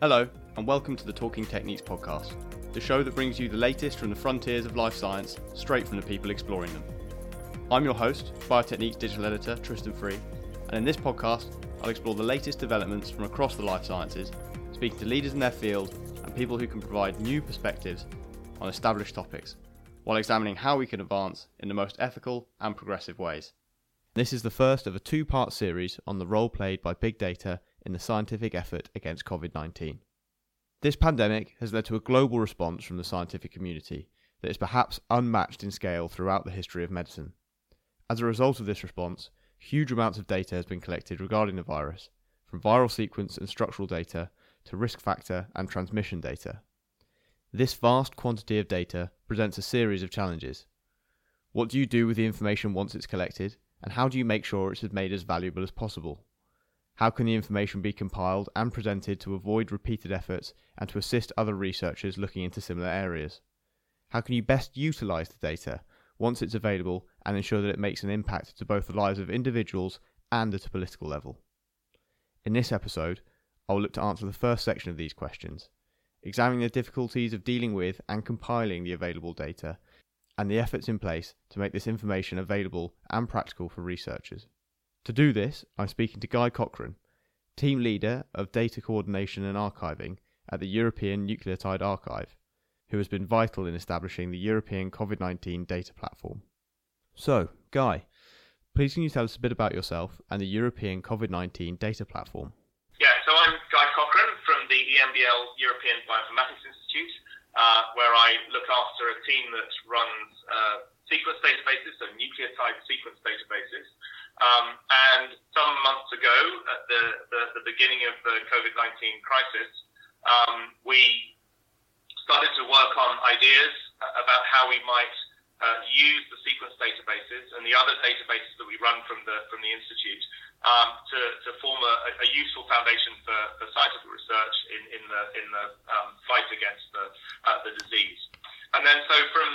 Hello, and welcome to the Talking Techniques podcast, the show that brings you the latest from the frontiers of life science straight from the people exploring them. I'm your host, Biotechniques digital editor Tristan Free, and in this podcast, I'll explore the latest developments from across the life sciences, speaking to leaders in their field and people who can provide new perspectives on established topics, while examining how we can advance in the most ethical and progressive ways. This is the first of a two part series on the role played by big data in the scientific effort against COVID 19. This pandemic has led to a global response from the scientific community that is perhaps unmatched in scale throughout the history of medicine. As a result of this response, huge amounts of data has been collected regarding the virus, from viral sequence and structural data to risk factor and transmission data. This vast quantity of data presents a series of challenges. What do you do with the information once it's collected, and how do you make sure it's made as valuable as possible? How can the information be compiled and presented to avoid repeated efforts and to assist other researchers looking into similar areas? How can you best utilise the data once it's available and ensure that it makes an impact to both the lives of individuals and at a political level? In this episode, I will look to answer the first section of these questions, examining the difficulties of dealing with and compiling the available data and the efforts in place to make this information available and practical for researchers. To do this, I'm speaking to Guy Cochrane, Team Leader of Data Coordination and Archiving at the European Nucleotide Archive, who has been vital in establishing the European COVID 19 data platform. So, Guy, please can you tell us a bit about yourself and the European COVID 19 data platform? Yeah, so I'm Guy Cochrane from the EMBL European Bioinformatics Institute uh, where I look after a team that runs uh, sequence databases, so nucleotide sequence databases. Um, and some months ago, at the, the, the beginning of the COVID 19 crisis, um, we started to work on ideas about how we might uh, use the sequence databases and the other databases that we run from the from the institute um, to, to form a, a, useful foundation for, for scientific research in, in the in the um, fight against the uh, the disease. And then so from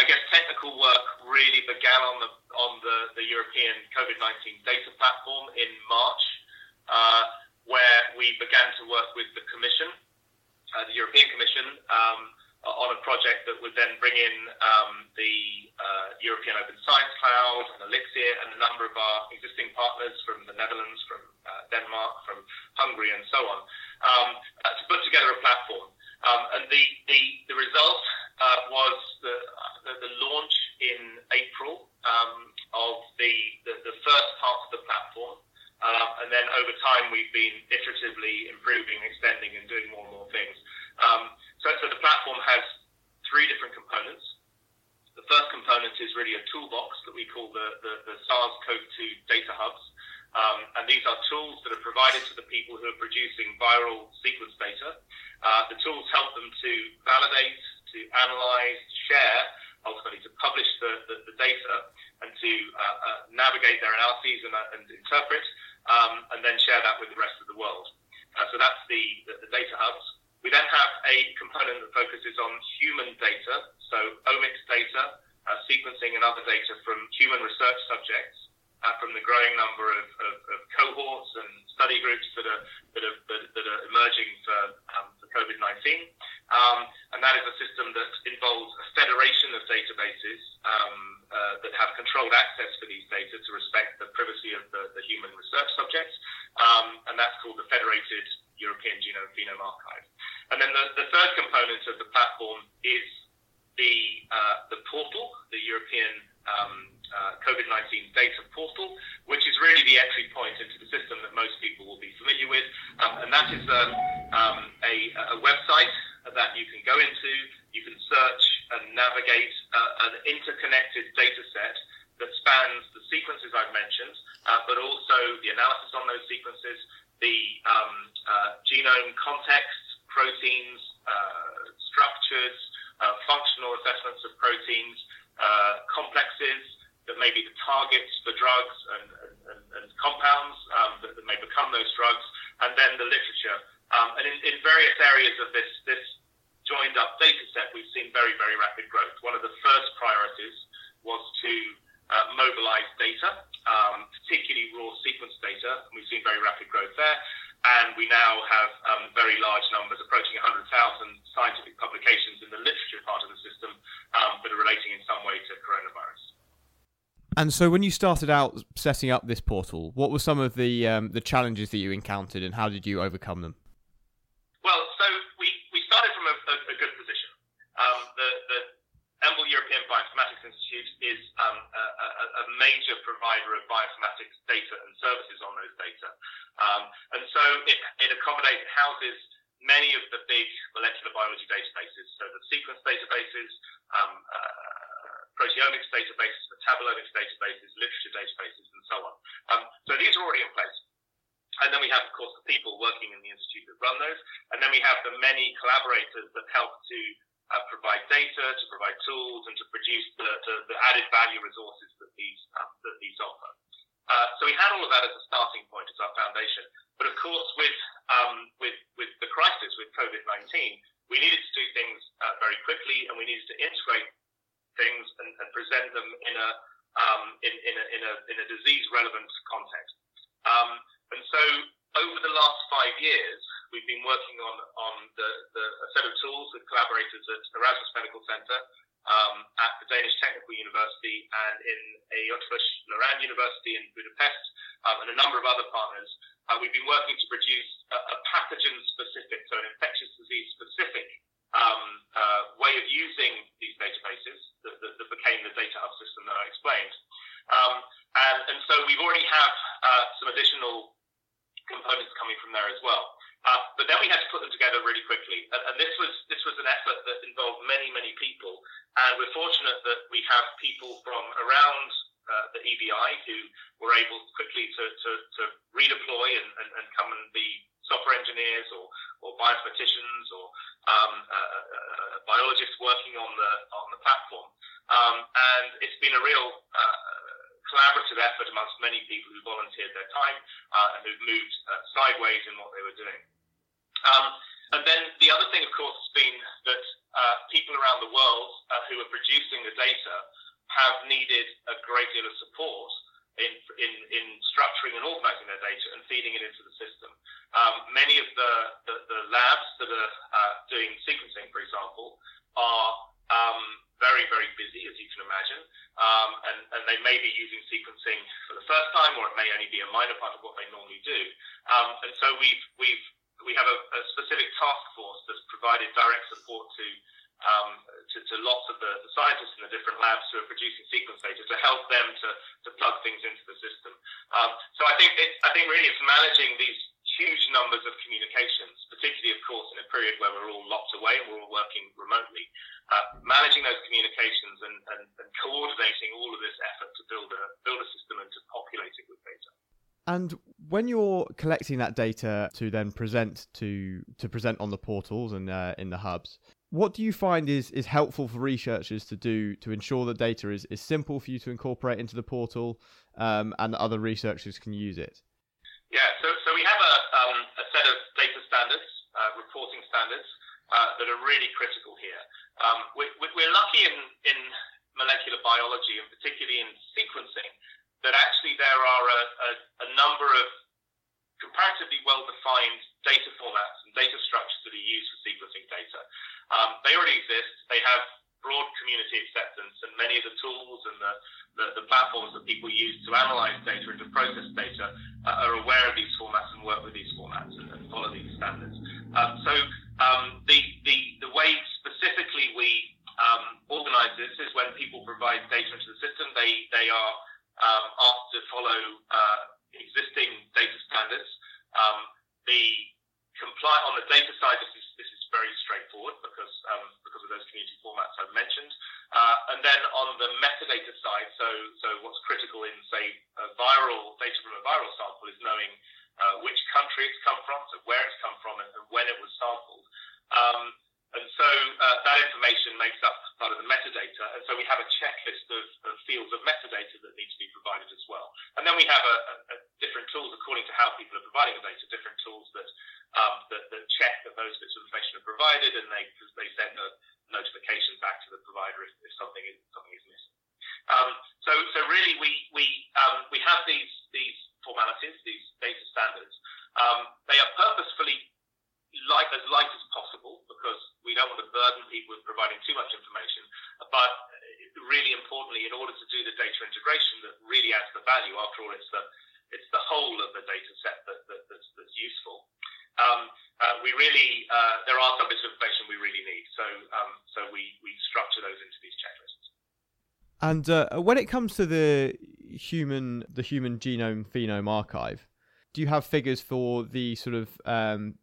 I guess technical work really began on the on the, the European COVID nineteen data platform in March, uh, where we began to work with the Commission, uh, the European Commission. Um, on a project that would then bring in um, the uh, European Open Science Cloud and Elixir and a number of our existing partners from the Netherlands, from uh, Denmark, from Hungary, and so on, um, uh, to put together a platform. Um, and the, the, the result uh, was the, the, the, launch in April um, of the, the, the, first part of the platform. Um, and then over time, we've been iteratively improving, extending, and doing more and more things. Um, so, so the platform has three different components. The first component is really a toolbox that we call the, the, the SARS-CoV-2 data hubs. Um, and these are tools that are provided to the people who are producing viral sequence data. Uh, the tools help them to validate, to analyze, share, ultimately to publish the, the, the data and to uh, uh, navigate their analyses and, uh, and interpret, um, and then share that with the rest of the world. Uh, so that's the, the, the data hubs. We then have a component that focuses on human data, so omics data, sequencing and other data from human research subjects, uh, from the growing number of, of, of, cohorts and study groups that are that are, that, are emerging for, um, for COVID nineteen, um, and that is a system that involves a federation of databases um, uh, that have controlled access for these data to respect the privacy of the, the human research subjects, um, and that's called the Federated European Genome Phenome Archive. And then the, the third component of the platform is the uh, the portal, the European um, uh, COVID-19 data portal, which is really the entry point into the system that most people will be familiar with. Um, and that is a, um, a, a, website that you can go into. You can search and navigate uh, an interconnected data set that spans the sequences I've mentioned, uh, but also the analysis on those sequences, the um, uh, genome context, proteins, uh, structures, uh, functional assessments of proteins, uh, complexes that may be the targets for drugs and, and, and compounds um, that, that, may become those drugs, and then the literature. Um, and in, in, various areas of this, this joined up data set, we've seen very, very rapid growth. One of the first priorities was to uh, mobilize data, um, particularly raw sequence data, and we've seen very rapid growth there. And we now have um, very large large numbers, approaching 100,000 scientific publications in the literature part of the system um, that are relating in some way to coronavirus. And so, when you started out setting up this portal, what were some of the um, the challenges that you encountered, and how did you overcome them? Well, so we, we started from a, a, a good position. Um, the, the EMBL European Bioinformatics Institute is um, a, a, major provider of bioinformatics data and services on those data. Um, and so it, it accommodates, houses many of the big molecular biology databases, so the sequence databases, um, proteomics databases, metabolomics databases, literature databases, and so on. Um, so these are already in place. And then we have, of course, the people working in the institute that run those. And then we have the many collaborators that help to uh, provide data, to provide tools, and to produce the, the, the added value resources that these um, that these offer. Uh, so we had all of that as a starting point, as our foundation. But of course, with um, with with the crisis, with COVID nineteen, we needed to do things uh, very quickly, and we needed to integrate things and, and present them in a um, in, in a in a in a disease relevant context. Um, and so over the last five years, we've been working on on the, the a set of tools with collaborators at Erasmus Medical Center, um, at the Danish Technical University, and in Eötvös Loránd University in Budapest, um, and a number of other partners. Uh, we've been working to produce a, a pathogen-specific, so an infectious disease-specific um, uh, way of using these databases that, that, that, became the data hub system that I explained. Um, and, and, so we've already have uh, some additional components coming from there as well. Uh, but then we had to put them together really quickly, and, and, this was this was an effort that involved many many people, and we're fortunate that we have people from around uh, the EBI who were able quickly to, to, to redeploy and, and, and, come and be software engineers or, or bioinformaticians or um, uh, uh, uh biologists working on the on the platform, um, and it's been a real uh, collaborative effort amongst many people who volunteered their time uh, and who've moved uh, sideways in what they were doing. Um, and then the other thing, of course, has been that uh, people around the world uh, who are producing the data have needed a great deal of support in, in, in structuring and organizing their data and feeding it into the system. Um, many of the, the, the, labs that are uh, doing sequencing, for example, are um, very, very busy, as you can imagine, um, and, and, they may be using sequencing for the first time, or it may only be a minor part of what they normally do. Um, and so we've we've we have a, a, specific task force that's provided direct support to um, to, to, lots of the, the, scientists in the different labs who are producing sequence data to help them to, to plug things into the system. Um, so I think it, I think really it's managing these huge numbers of communications, particularly, of course, in a period where we're all locked away and we're all working remotely. Uh, managing those communications and, and, and, coordinating all of this effort to build a build a system and to populate it with data. And when you're collecting that data to then present to to present on the portals and uh, in the hubs, what do you find is, is helpful for researchers to do to ensure that data is, is simple for you to incorporate into the portal um, and that other researchers can use it? So we have a, um, a set of data standards, uh, reporting standards, uh, that are really critical here. Um, we, are lucky in, in molecular biology, and particularly in sequencing, that actually there are a, a, a number of comparatively well-defined data formats and data structures that are used for sequencing data. Um, they already exist. They have broad community acceptance, and many of the tools and the, the, the platforms that people use to analyze data and to process data uh, are aware of these formats and work with these formats and, and follow these standards. Um, so um, the, the, the way specifically we um, organize this is when people provide data into the system, they, they are um, asked to follow uh, existing data standards. Um, the comply on the data side, this is this is very straightforward because um, because of those community formats I've mentioned. Uh, and then on the metadata side, so so what's critical in say viral data from a viral sample is knowing uh, which country it's come from, so where it's come from, and, and when it was sampled. Um, and so uh, that information makes up part of the metadata. And so we have a checklist of, of, fields of metadata that need to be provided as well. And then we have a, a, a different tools according to how people are providing the data, different tools that, um, that, that, check that those bits of information are provided and they, they send a notification back to the provider if, if something, is, something is missing. Um, so, so really we, we, um, we have these, these formalities, these data standards. Um, they are purposefully like as light as possible because we don't want to burden people with providing too much information. But really importantly, in order to do the data integration that really adds the value, after all, it's the it's the whole of the data set that, that that's, that's useful. Um, uh, we really uh, there are some bits of information we really need, so um, so we we structure those into these checklists. And uh, when it comes to the human the human genome phenome archive, do you have figures for the sort of um,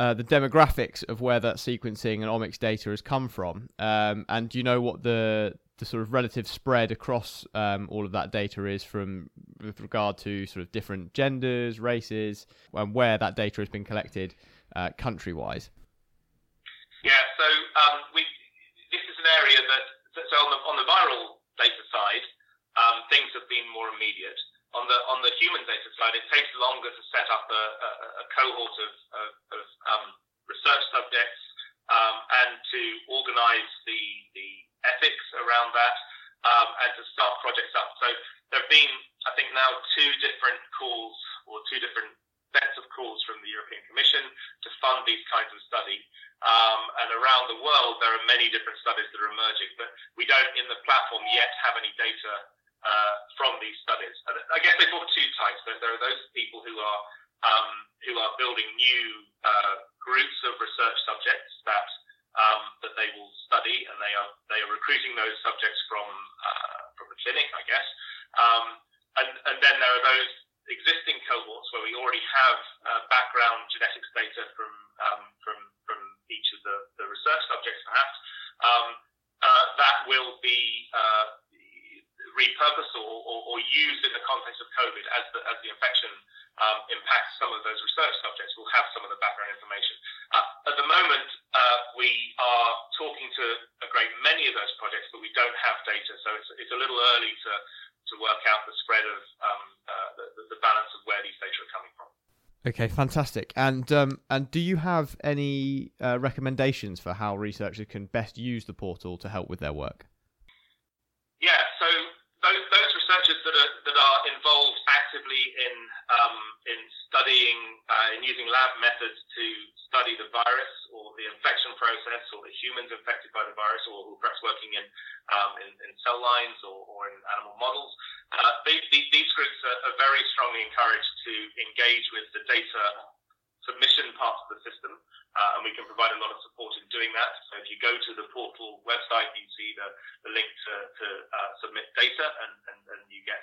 uh, the demographics of where that sequencing and omics data has come from? Um, and do you know what the the sort of relative spread across um, all of that data is from with regard to sort of different genders, races, and where that data has been collected uh, country wise? Yeah, so um, we, this is an area that so on the on the viral data side, um, things have been more immediate. On the on the human data side, it takes longer to set up a, a, a cohort of, of, of um, research subjects um, and to organise the the ethics around that um, and to start projects up. So there have been, I think, now two different calls or two different sets of calls from the European Commission to fund these kinds of study. Um, and around the world, there are many different studies that are emerging, but we don't in the platform yet have any data uh, from these studies. And I guess they fall two types. There, there are those people who are um, who are building new uh, groups of research subjects that um, that they will study, and they are they are recruiting those subjects from uh, from the clinic, I guess. Um, and, and then there are those existing cohorts where we already have uh, background genetics data from um, from from each of the, the research subjects, perhaps um, uh, that will be uh, repurposed or, or, or, used in the context of COVID as the, as the infection um, impacts some of those research subjects. We'll have some of the background information. Uh, at the moment, uh, we are talking to a great many of those projects, but we don't have data, so it's, it's a little early to, to work out the spread of um, uh, the, the balance of where these data are coming from. Okay, fantastic. And um, and do you have any uh, recommendations for how researchers can best use the portal to help with their work? Yeah, so those, those researchers that are are involved actively in um, in studying uh, in using lab methods to study the virus or the infection process or the humans infected by the virus or who perhaps working in um, in, in, cell lines or, or in animal models. Uh, they, they, these groups are, are very strongly encouraged to engage with the data submission part of the system, uh, and we can provide a lot of support in doing that. So if you go to the portal website, you see the, the link to, to uh, submit data, and, and, and you get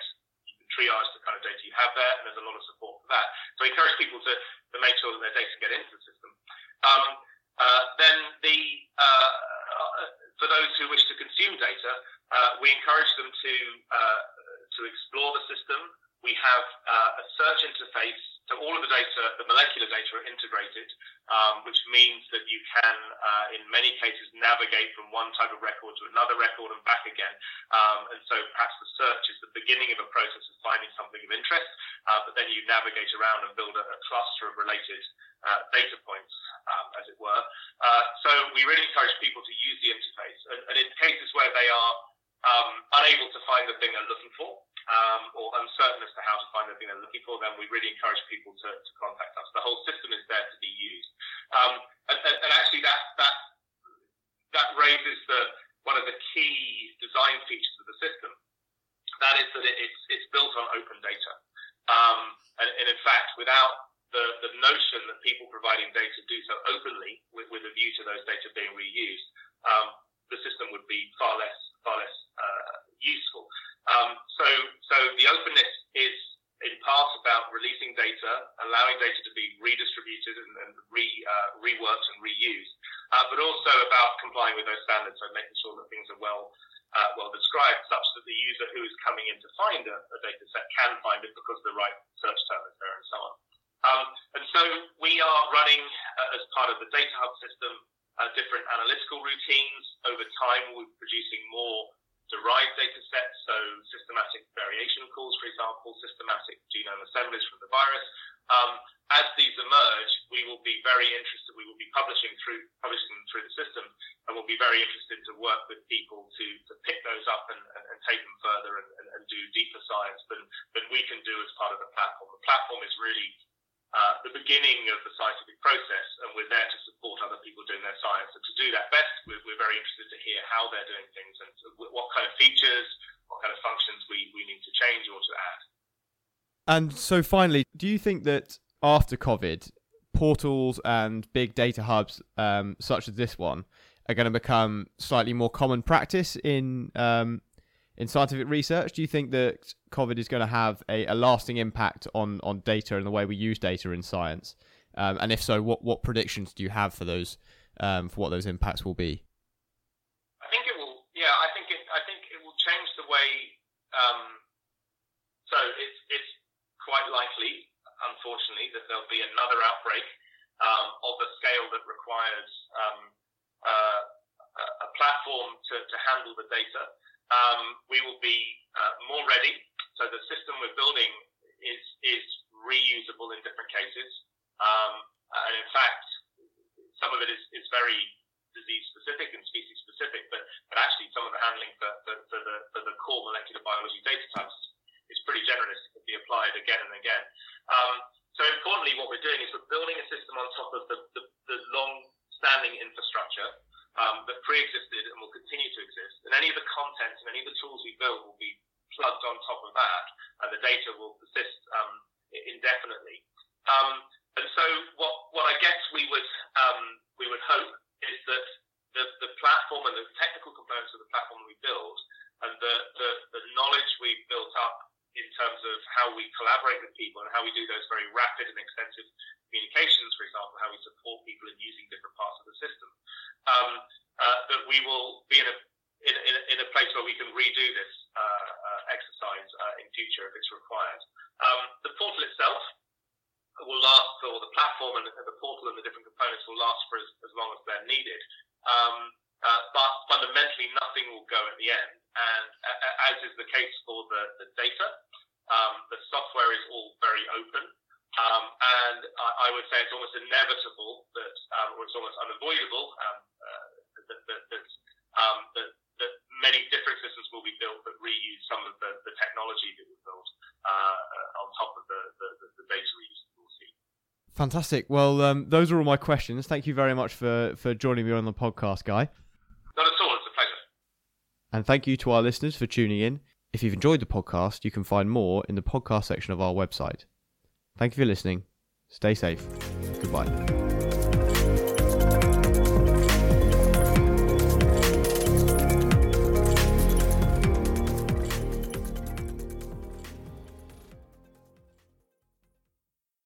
triage the kind of data you have there, and there's a lot of support for that. So I encourage people to, to make sure that their data get into the system. Um, uh, then the uh, for those who wish to consume data, uh, we encourage them to uh, to explore the system. We have a search interface so all of the data, the molecular data are integrated, um, which means that you can, uh, in many cases, navigate from one type of record to another record and back again. Um, and so perhaps the search is the beginning of a process of finding something of interest, uh, but then you navigate around and build a, a cluster of related uh, data points, um, as it were. Uh, so we really encourage people to use the interface. And, and in cases where they are um, unable to find the thing they're looking for, um, or uncertain as to how to find the thing they're looking for, then we really encourage people to, to contact us. The whole system is there to be used. Um, and, and, actually, that, that, that raises the, one of the key design features of the system. That is that it, it's, it's built on open data. Um, and, and in fact, without the, the notion that people providing data do so openly with, with a view to those data being reused, um, the system would be far less far less uh, useful. Um, so, so the openness is in part about releasing data, allowing data to be redistributed and, and re, uh, reworked and reused, uh, but also about complying with those standards, so making sure that things are well uh, well described, such that the user who is coming in to find a, a data set can find it because the right search term is there and so on. Um, and so we are running, uh, as part of the Data Hub system, uh, different analytical routines. Over time, we're producing more derived data sets, so systematic variation calls, for example, systematic genome assemblies from the virus. Um, as these emerge, we will be very interested. We will be publishing through publishing them through the system, and we'll be very interested to work with people to, to pick those up and, and, and take them further and, and, do deeper science than, than we can do as part of the platform. The platform is really uh, the beginning of the scientific process, and we're there to support other people doing their science. And to do that best, we're, we're very interested to hear how they're doing things and what kind of features, what kind of functions we, we need to change or to add. And so, finally, do you think that after COVID, portals and big data hubs um, such as this one are going to become slightly more common practice in um, in scientific research? Do you think that COVID is going to have a, a, lasting impact on, on data and the way we use data in science? Um, and if so, what, what predictions do you have for those um, for what those impacts will be? I think it will. Yeah, I think it. I think it will change the way. Um, so it's it's quite likely, unfortunately, that there'll be another outbreak um, of a scale that requires um, uh, a platform to, to handle the data. Um, we will be uh, more ready. So the system we're building is is reusable in different cases. Um, and in fact, some of it is, is very disease specific and species specific, but, but actually some of the handling for, for, for, the, for the core molecular biology data types is pretty generous. It can be applied again and again. Um, so importantly, what we're doing is we're building a system on top of the, the, the long-standing infrastructure um, that pre-existed and will continue to exist. And any of the content and any of the tools we build will be plugged on top of that, and the data will persist um, indefinitely. Um, and so what, what I guess we would, um, we would hope is that the, the platform and the technical components of the platform we build and the, the, the knowledge we've built up in terms of how we collaborate with people and how we do those very rapid and extensive communications, for example, how we support people in using different parts of the system, um, uh, that we will be in a, in, in, in, a place where we can redo this uh, uh, exercise uh, in future if it's required. Um, the portal itself will last, or the platform and the, the, portal and the different components will last for as, as long as they're needed. Um, uh, but fundamentally, nothing will go at the end. And uh, as is the case for the, the data, um, the software is all very open. Um, and I, I, would say it's almost inevitable that, um, or it's almost unavoidable, um, uh, that, that, that, um, that, that, many different systems will be built that reuse some of the, the technology that we built uh, on top of the, the, the data reuse. Fantastic. Well, um, those are all my questions. Thank you very much for, for joining me on the podcast, Guy. Not at all. It's a pleasure. And thank you to our listeners for tuning in. If you've enjoyed the podcast, you can find more in the podcast section of our website. Thank you for listening. Stay safe. Goodbye.